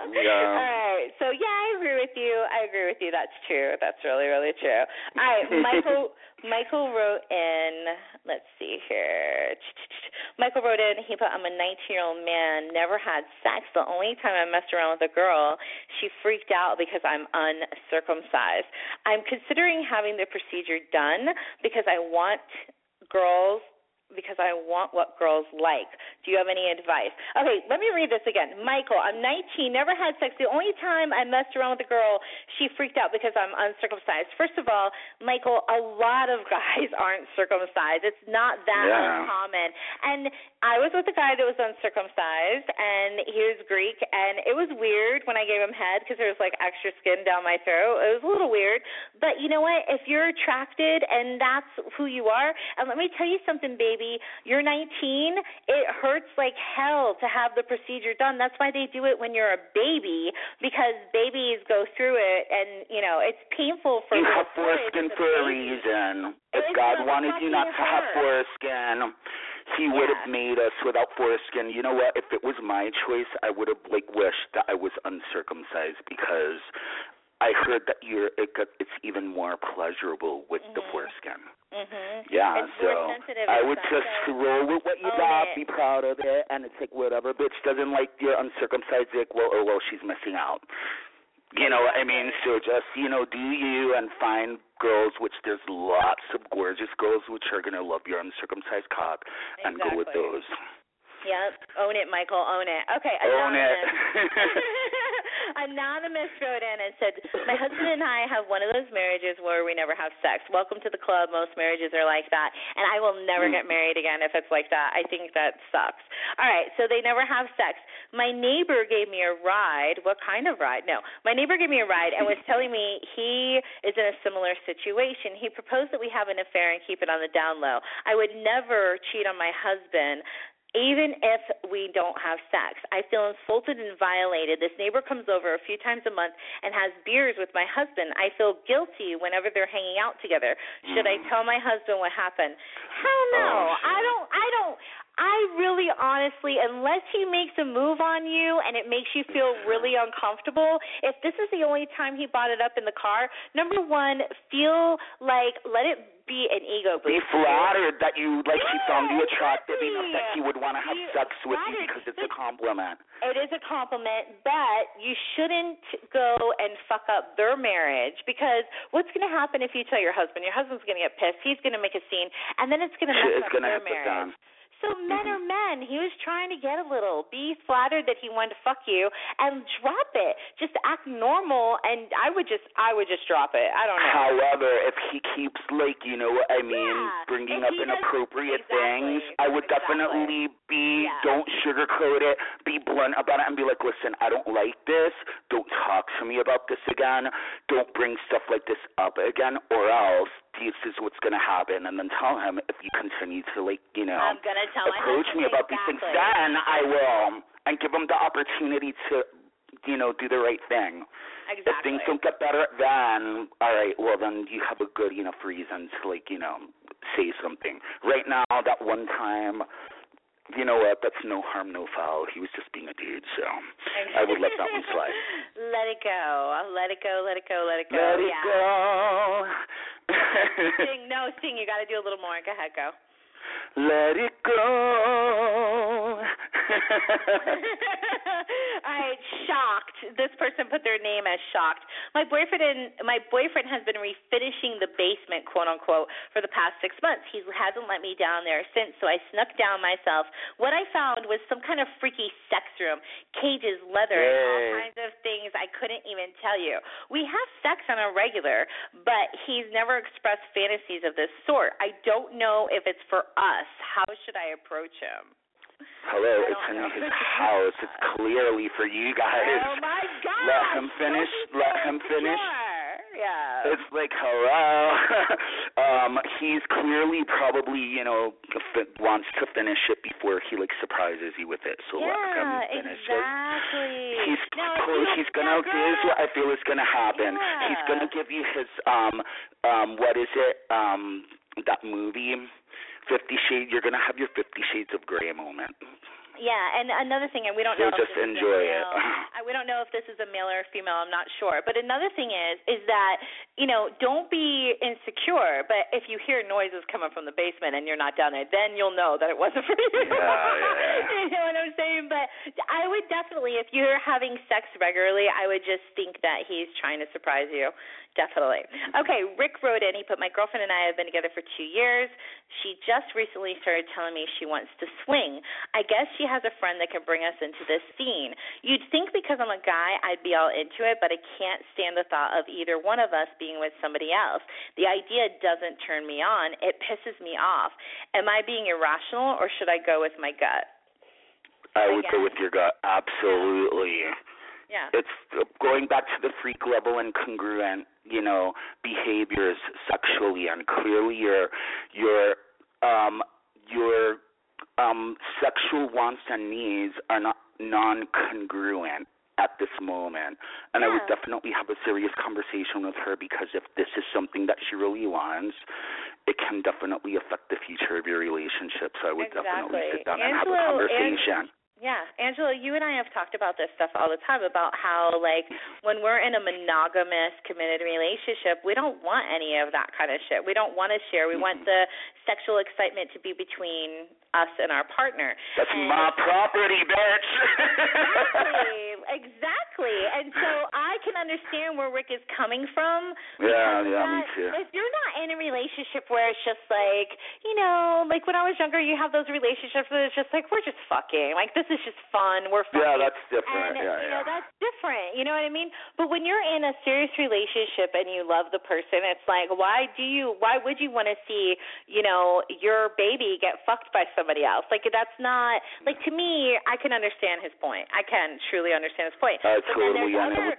Yeah. All right. So yeah, I agree with you. I agree with you. That's true. That's really, really true. All right, Michael. Michael wrote in. Let's see here. Michael wrote in. He put, "I'm a 19-year-old man. Never had sex. The only time I messed around with a girl, she freaked out because I'm uncircumcised. I'm considering having the procedure done because I want girls because I want what girls like. Do you have any advice? Okay, let me read this again. Michael, I'm 19, never had sex. The only time I messed around with a girl, she freaked out because I'm uncircumcised. First of all, Michael, a lot of guys aren't circumcised. It's not that yeah. uncommon. And I was with a guy that was uncircumcised, and he was Greek, and it was weird when I gave him head because there was like extra skin down my throat. It was a little weird. But you know what? If you're attracted and that's who you are, and let me tell you something, baby baby. You're 19. It hurts like hell to have the procedure done. That's why they do it when you're a baby because babies go through it, and you know it's painful for. You have foreskin for a reason. If God wanted you not to have foreskin. He yeah. would have made us without foreskin. You know what? If it was my choice, I would have like wished that I was uncircumcised because I heard that you're it got, it's even more pleasurable with mm-hmm. the foreskin. Mm-hmm. Yeah, it's so I would just roll with what you own got, it. be proud of it, and it's like whatever bitch doesn't like your uncircumcised dick, well, oh well, she's missing out. You know what I mean? So just you know, do you and find girls, which there's lots of gorgeous girls which are gonna love your uncircumcised cock, and go with those. Yep, own it, Michael, own it. Okay, Own it. anonymous. wrote in and said, "My husband and I have one of those marriages where we never have sex. Welcome to the club. Most marriages are like that, and I will never Mm. get married again if it's like that. I think that sucks. All right, so they never have sex. My neighbor gave me a ride. What kind of ride? No, my neighbor gave me a ride and was telling me he is in a similar situation. He proposed that we have an affair and keep it on the down low. I would never cheat on my husband even if we don't have sex. I feel insulted and violated. This neighbor comes over a few times a month and has beers with my husband. I feel guilty whenever they're hanging out together. Should I mm. tell my husband what happened? Hell no. Oh. I don't I don't I really honestly unless he makes a move on you and it makes you feel really uncomfortable, if this is the only time he brought it up in the car, number 1, feel like let it be an ego. Be flattered that you like she found you Yeah, attractive enough that he would want to have sex with you because it's a compliment. It is a compliment, but you shouldn't go and fuck up their marriage because what's going to happen if you tell your husband? Your husband's going to get pissed. He's going to make a scene, and then it's going to mess is up gonna their marriage. So men mm-hmm. are men. He was trying to get a little. Be flattered that he wanted to fuck you, and drop it. Just act normal, and I would just, I would just drop it. I don't know. However, if he keeps like you know what I mean, Yeah, bringing if up inappropriate things, I would exactly. definitely be Yeah. don't sugarcoat it. Be blunt about it and be like, listen, I don't like this. Don't talk to me about this again. Don't bring stuff like this up again, or else this is what's gonna happen. And then tell him if you continue to like you know I'm gonna tell approach me about these things, then I will, and give him the opportunity to you know do the right thing. Exactly. If things don't get better, then all right. Well, then you have a good enough reason to like you know say something. Right now, that one time, you know what? That's no harm, no foul. He was just being a dude, so I would let that one slide. let it go. Let it go. Let it go. Let it go. Let it go. Sing. No, sing. You got to do a little more. Go ahead. Go. Let it go. All right, shocked. This person put their name as shocked. My boyfriend and my boyfriend has been refinishing the basement, quote unquote, for the past six months. He hasn't let me down there since, so I snuck down myself. What I found was some kind of freaky sex room, cages, leather, and all kinds of things I couldn't even tell you. We have sex on a regular, but he's never expressed fantasies of this sort. I don't know if it's for us. How should I approach him? Hello, it's in know. his house. It's clearly for you guys. Oh my God! Let him finish. Let him finish. Yeah. It's like hello. um, he's clearly probably you know f- wants to finish it before he like surprises you with it. So let him yeah, finish it. exactly. He's now, if close. He's gonna. Here's what I feel is gonna happen. He's Yeah. gonna give you his um um what is it um that movie Fifty Shades. You're gonna have your Fifty Shades of Grey moment. Yeah, and another thing, and we don't So know. if just a enjoy it. male- we don't know if this is a male or a female. I'm not sure. But another thing is, is that you know, don't be insecure. But if you hear noises coming from the basement and you're not down there, then you'll know that it wasn't for you. Yeah, yeah. you know what I'm saying? But I would definitely, if you're having sex regularly, I would just think that he's trying to surprise you. Definitely. Okay, Rick wrote in. He put, My girlfriend and I have been together for two years. She just recently started telling me she wants to swing. I guess she has a friend that can bring us into this scene. You'd think because I'm a guy, I'd be all into it, but I can't stand the thought of either one of us being with somebody else. The idea doesn't turn me on, it pisses me off. Am I being irrational or should I go with my gut? I would Again. go with your gut. Absolutely. Yeah. It's going back to the freak level and congruent, you know, behaviors sexually, and clearly your your um your um sexual wants and needs are not non-congruent at this moment. And I would definitely have a serious conversation with her because if this is something that she really wants, it can definitely affect the future of your relationship. So I would definitely sit down and have a conversation. Yeah, Angelo, you and I have talked about this stuff all the time about how like when we're in a monogamous committed relationship, we don't want any of that kind of shit. We don't want to share. We want the sexual excitement to be between us and our partner. That's And- my property, bitch. Exactly. Exactly. And so I can understand where Rick is coming from. Yeah, yeah, me too. If you're not in a relationship where it's just like, you know, like when I was younger, you have those relationships where it's just like we're just fucking, like this is just fun, we're fucking. yeah, that's different. and yeah, you yeah. know that's different. You know what I mean? But when you're in a serious relationship and you love the person, it's like, why do you? Why would you want to see, you know, your baby get fucked by somebody else? Like that's not like to me. I can understand his point. I can truly understand his point. Uh, but then totally, other,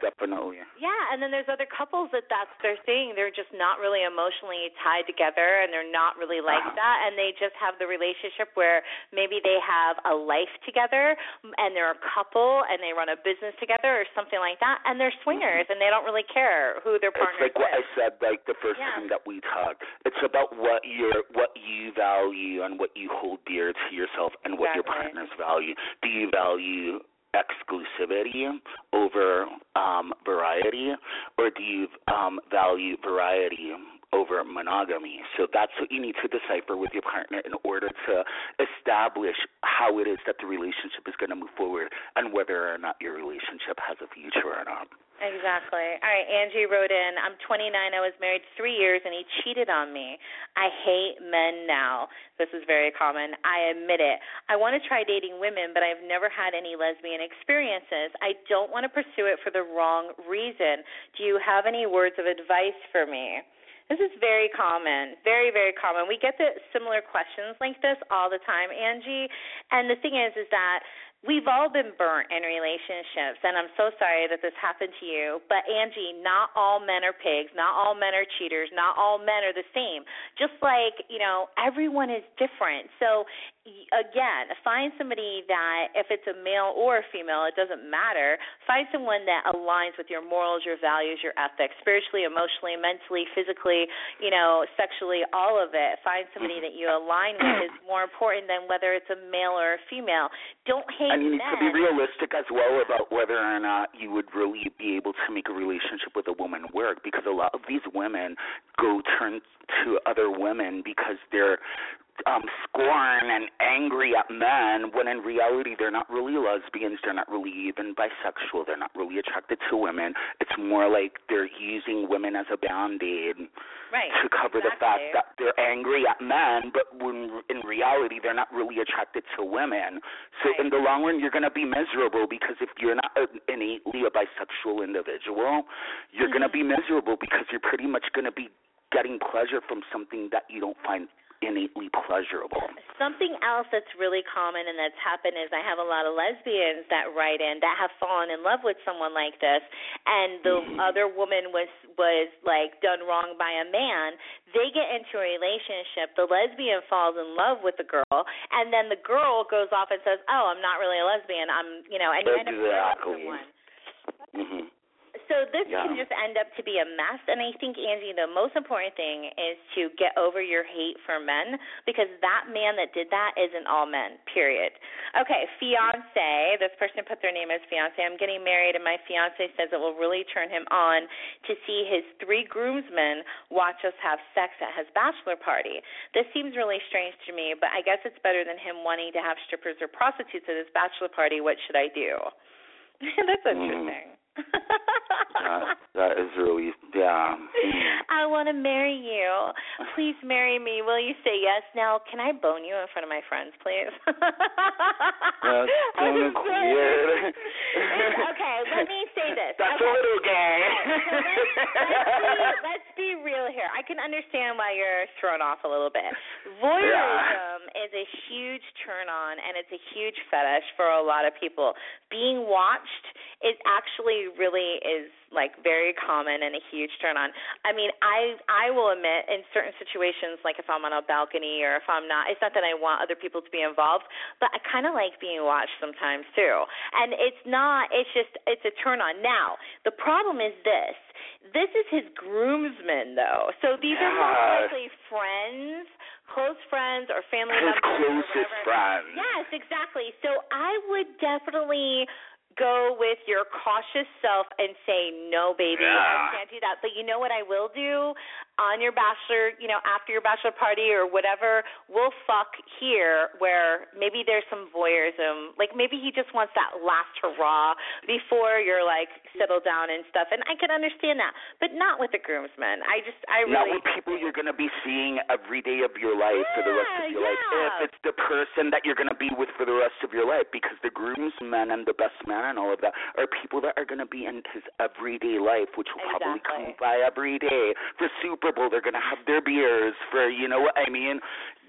yeah, and then there's other couples that that's their thing. They're just not really emotionally tied together, and they're not really like Uh-huh. that. And they just have the relationship where maybe they have a life together, and they're a couple, and they run a business together or something like that, and they're swingers, and they don't really care who their partner is. It's like what I said, like the first Yeah. time that we talked. It's about what you what you value and what you hold dear to yourself, and what your partners value. Do you value exclusivity over um, variety, or do you um, value variety over monogamy? So that's what you need to decipher with your partner in order to establish how it is that the relationship is going to move forward and whether or not your relationship has a future or not. Exactly. All right, Angie wrote in, I'm 29. I was married three years, and he cheated on me. I hate men now. This is very common. I admit it. I want to try dating women, but I've never had any lesbian experiences. I don't want to pursue it for the wrong reason. Do you have any words of advice for me? This is very common, very very common. We get the similar questions like this all the time, Angie. And the thing is, is that we've all been burnt in relationships, and I'm so sorry that this happened to you. But Angie, not all men are pigs. Not all men are cheaters. Not all men are the same. Just like you know, everyone is different. So again, find somebody that if it's a male or a female, it doesn't matter. Find someone that aligns with your morals, your values, your ethics, spiritually, emotionally, mentally, physically, you know, sexually, all of it. Find somebody mm-hmm. that you align with is more important than whether it's a male or a female. Don't hate And you need men. to be realistic as well about whether or not you would really be able to make a relationship with a woman work because a lot of these women go turn to other women because they're um scorn and angry at men when in reality they're not really lesbians, they're not really even bisexual, they're not really attracted to women. It's more like they're using women as a band aid right. to cover the fact that they're angry at men, but when in reality they're not really attracted to women. So Right. in the long run, you're going to be miserable because if you're not innately a bisexual individual, you're going to be miserable because you're pretty much going to be getting pleasure from something that you don't find innately pleasurable. Something else that's really common and that's happened is I have a lot of lesbians that write in that have fallen in love with someone like this and the Mhm. other woman was was like done wrong by a man. They get into a relationship, the lesbian falls in love with the girl and then the girl goes off and says, "Oh, I'm not really a lesbian. I'm, you know, and you end up Exactly. someone." hmm So this Yeah. can just end up to be a mess. And I think, Angie, the most important thing is to get over your hate for men because that man that did that isn't all men, period. Okay, fiance. This person put their name as fiance. I'm getting married, and my fiance says it will really turn him on to see his three groomsmen watch us have sex at his bachelor party. This seems really strange to me, but I guess it's better than him wanting to have strippers or prostitutes at his bachelor party. What should I do? That's Mm. that, that is really yeah. I want to marry you. Please marry me. Will you say yes? Now, can I bone you in front of my friends, please? That's kind of weird. Okay, let me say this. That's okay. a little gay. Let's, let's, be, let's be real here. I can understand why you're thrown off a little bit. Voyeurism is a huge turn on, and it's a huge fetish for a lot of people. Being watched is actually really is like very common and a huge turn on. I mean, I I will admit in certain situations, like if I'm on a balcony or if I'm not, it's not that I want other people to be involved, but I kind of like being watched sometimes too. And it's not. It's just it's a turn on. Now the problem is this. This is his groomsmen, though. So these are most likely friends, close friends, or family members. closest friends. Yes, exactly. So I would definitely go with your cautious self and say no baby Yeah. i can't do that but you know what i will do on your bachelor you know after your bachelor party or whatever we'll fuck here where maybe there's some voyeurism like maybe he just wants that last hurrah before you're like settled down and stuff and i can understand that but not with the groomsmen i just i really. Not with people you're going to be seeing every day of your life for the rest of your life. If it's the person that you're going to be with for the rest of your life, because the groomsmen and the best man and all of that are people that are going to be in his everyday life, which will probably come by every day. For Super Bowl, they're going to have their beers. For you know what I mean.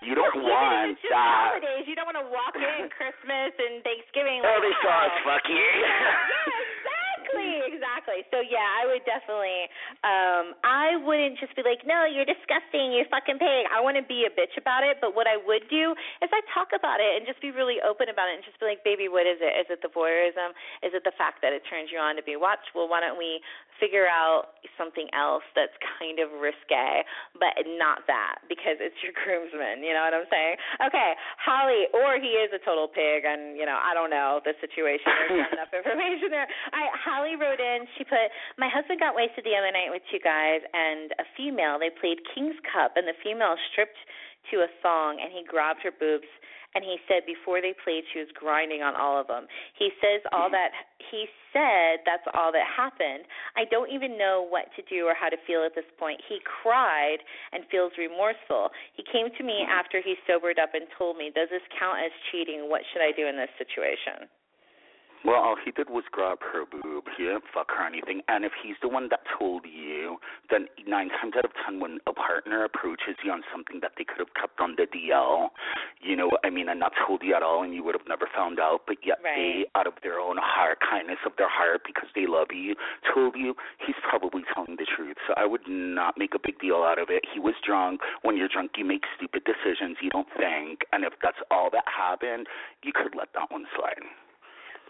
You don't Well, want it's just that. holidays you don't want to walk in christmas and thanksgiving Oh, they saw us fucking. yeah, exactly, exactly. So yeah, I would definitely um I wouldn't just be like, No, you're disgusting, you're fucking pig. I wanna be a bitch about it, but what I would do is I talk about it and just be really open about it and just be like, Baby, what is it? Is it the voyeurism? Is it the fact that it turns you on to be watched? Well why don't we figure out something else that's kind of risque, but not that because it's your groomsman. You know what I'm saying? Okay, Holly, or he is a total pig, and you know I don't know the situation. There's not enough information there. All right, Holly wrote in. She put, "My husband got wasted the other night with two guys and a female. They played King's Cup, and the female stripped to a song, and he grabbed her boobs." And he said before they played, she was grinding on all of them. He says all hmm. that. He said that's all that happened. I don't even know what to do or how to feel at this point. He cried and feels remorseful. He came to me hmm. after he sobered up and told me, "Does this count as cheating? What should I do in this situation?" Well, all he did was grab her boob. He didn't fuck her or anything. And if he's the one that told you, then nine times out of ten, when a partner approaches you on something that they could have kept on the DL, you know, I mean, and not told you at all, and you would have never found out, but yet Right. they, out of their own heart, kindness of their heart, because they love you, told you, he's probably telling the truth. So I would not make a big deal out of it. He was drunk. When you're drunk, you make stupid decisions. You don't think. And if that's all that happened, you could let that one slide.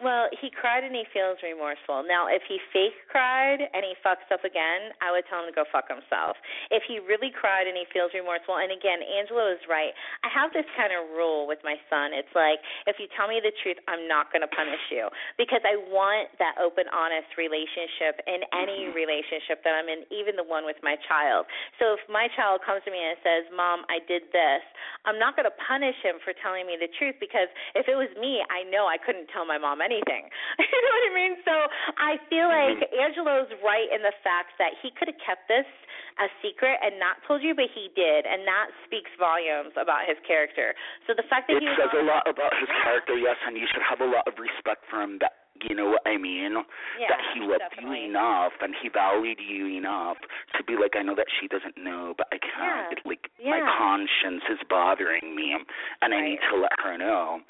Well, he cried and he feels remorseful. Now, if he fake cried and he fucks up again, I would tell him to go fuck himself. If he really cried and he feels remorseful, and again, Angelo is right. I have this kind of rule with my son. It's like, if you tell me the truth, I'm not going to punish you because I want that open, honest relationship in any mm-hmm. relationship that I'm in, even the one with my child. So if my child comes to me and says, "Mom, I did this," I'm not going to punish him for telling me the truth because if it was me, I know I couldn't tell my mom anything. you know what I mean? So I feel mm-hmm. like Angelo's right in the fact that he could have kept this a secret and not told you, but he did, and that speaks volumes about his character. So the fact that It he says a lot about his Yeah. character, yes, and you should have a lot of respect for him. That you know what I mean? Yeah, that he loved definitely. you enough and he valued you enough to be like, I know that she doesn't know, but I can't. Yeah. It, like Yeah. my conscience is bothering me, and I need to let her know.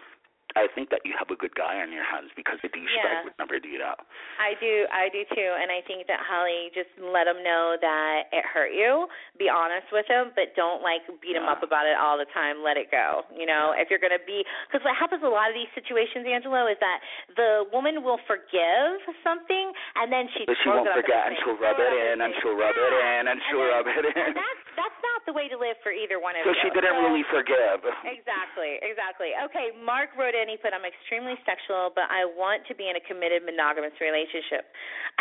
I think that you have a good guy on your hands because a douchebag Yeah. would never do that. I do, I do too, and I think that Holly just let him know that it hurt you. Be honest with him, but don't like beat him up about it all the time. Let it go. You know, if you're gonna be, because what happens a lot of these situations, Angelo, is that the woman will forgive something, and then she But she won't it up in forget and she'll rub it in and she'll rub it in and she'll rub it in. That's that's the way to live for either one of So you. she didn't So- really forgive. Exactly, exactly. Okay, Mark wrote in, he put, I'm extremely sexual, but I want to be in a committed monogamous relationship.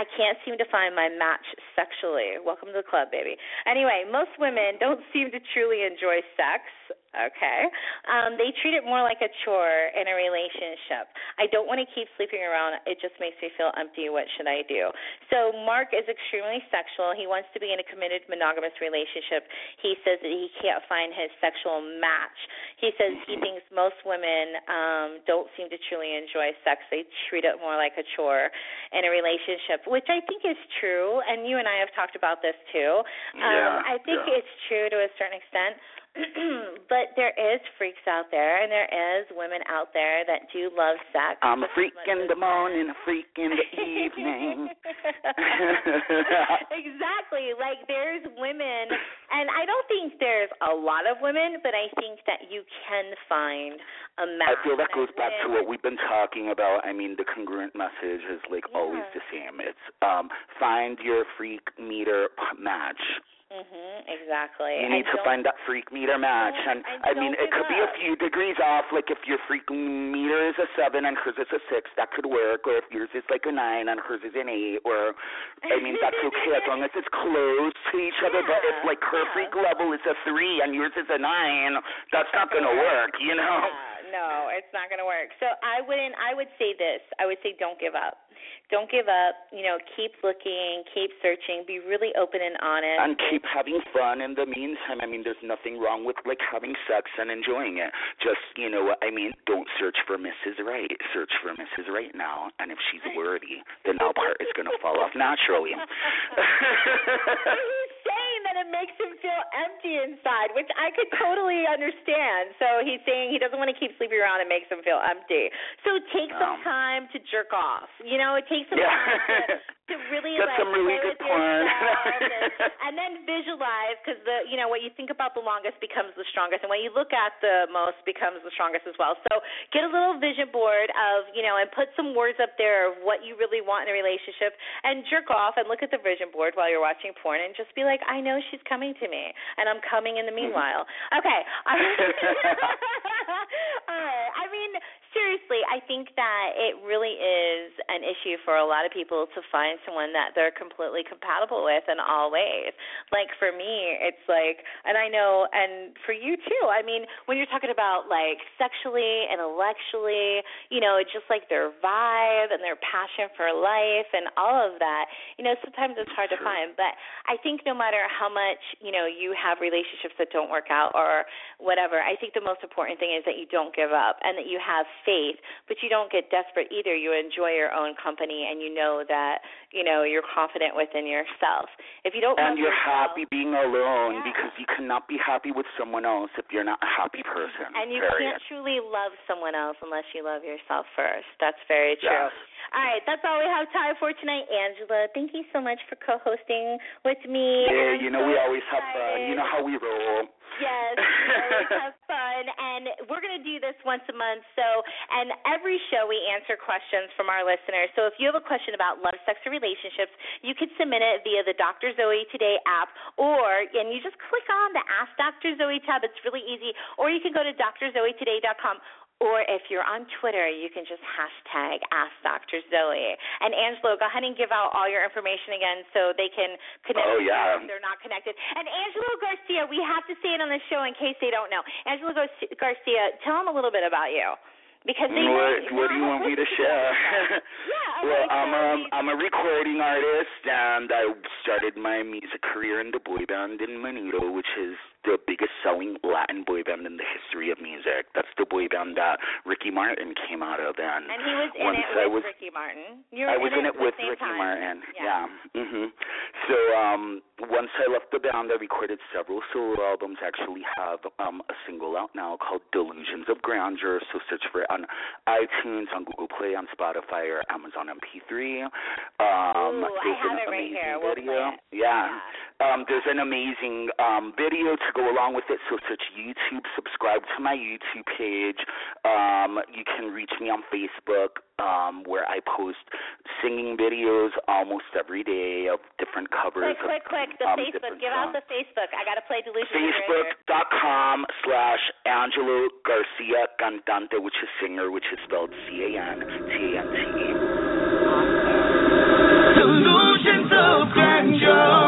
I can't seem to find my match sexually. Welcome to the club, baby. Anyway, most women don't seem to truly enjoy sex. Okay. Um, they treat it more like a chore in a relationship. I don't want to keep sleeping around. It just makes me feel empty. What should I do? So, Mark is extremely sexual. He wants to be in a committed monogamous relationship. He says that he can't find his sexual match. He says he thinks most women um, don't seem to truly enjoy sex. They treat it more like a chore in a relationship, which I think is true. And you and I have talked about this too. Um, Yeah, I think yeah. it's true to a certain extent. but there is freaks out there, and there is women out there that do love sex. I'm a freak in the morning, a freak in the evening. exactly. Like there's women, and I don't think there's a lot of women, but I think that you can find a match. I feel that goes back to what we've been talking about. I mean, the congruent message is like always the same. It's um find your freak meter match. Mhm. Exactly. You need to find that freak meter match, and and I mean, it could give be a few degrees off. Like if your freak meter is a seven and hers is a six, that could work. Or if yours is like a nine and hers is an eight, or I mean, that's okay as long as it's close to each other. But if like her yeah. freak level is a three and yours is a nine, that's not gonna work. You know. Yeah, no, it's not going to work. So I wouldn't. I would say this. I would say don't give up. Don't give up. You know, keep looking, keep searching. Be really open and honest. and keep having fun in the meantime. I mean, there's nothing wrong with like having sex and enjoying it. Just you know, what I mean, don't search for Mrs. Right. Search for Mrs. Right now, and if she's worthy, the now part is gonna fall off naturally. He's saying that it makes him feel empty inside, which I could totally understand. So he's saying he doesn't want to keep sleeping around. It makes him feel empty. So take some Um. time to jerk off. You know, it takes some Yeah. time to, to really Get like some really good porn. and, and then visualize because the you know what you think about the longest becomes the strongest, and what you look at the most becomes the strongest as well. So get a little vision board of you know and put some words up there of what you really want in a relationship, and jerk off and look at the vision board while you're watching porn, and just be like, I know she's coming to me, and I'm coming in the mm-hmm. meanwhile. Okay. I mean, seriously, I think that it really is an issue for a lot of people to find someone that they're completely compatible with in all ways. Like for me, it's like, and I know, and for you too. I mean, when you're talking about like sexually, intellectually, you know, just like their vibe and their passion for life and all of that, you know, sometimes it's hard to find. But I think no matter how much, you know, you have relationships that don't work out or whatever, I think the most important thing is that you don't give up and that you have faith, but you don't get desperate either. You enjoy your own company and you know that, you know, you're confident within yourself. If you don't and you're yourself, happy being alone Yeah. because you cannot be happy with someone else if you're not a happy person. and you period. can't truly love someone else unless you love yourself first. That's very true. Yes. All right, that's all we have time for tonight, Angelo. Thank you so much for co-hosting with me. Yeah, I'm you know so we always have fun. You know how we roll. Yes, we always have fun, and we're going to do this once a month. So, and every show we answer questions from our listeners. So, if you have a question about love, sex, or relationships, you can submit it via the Dr. Zoe Today app, or and you just click on the Ask Dr. Zoe tab. It's really easy. Or you can go to drzoetoday.com. Or if you're on Twitter, you can just hashtag Ask Dr. Zoe. And Angelo, go ahead and give out all your information again so they can connect Oh, yeah. if they're not connected. And Angelo Garcia, we have to say it on the show in case they don't know. Angelo Garcia, tell them a little bit about you. Because they what, know, what do you want me to share? Yeah, well, I'm a we- I'm a recording artist, and I started my music career in the boy band in Menudo, which is the biggest selling Latin boy band in the history of music. That's the boy band that Ricky Martin came out of. And, and he was in it I with was, Ricky Martin. You were I was in, it, it with Ricky time. Martin. Yeah. yeah. Mhm. So um once I left the band, I recorded several solo albums. I actually have um a single out now called Delusions of Grandeur. So search for it on iTunes, on Google Play, on Spotify, or Amazon MP3. Um, Ooh, I have it right here. We'll video. play it. Yeah. yeah. Um, there's an amazing um, video to go along with it. So search YouTube, subscribe to my YouTube page. Um, you can reach me on Facebook, um, where I post singing videos almost every day of different covers. Quick, quick, quick! The um, Facebook. Give out the Facebook. I gotta play Delusion. Facebook.com slash Angelo Garcia Cantante, which is singer, which is spelled C A N T A N T. Delusions of grandeur.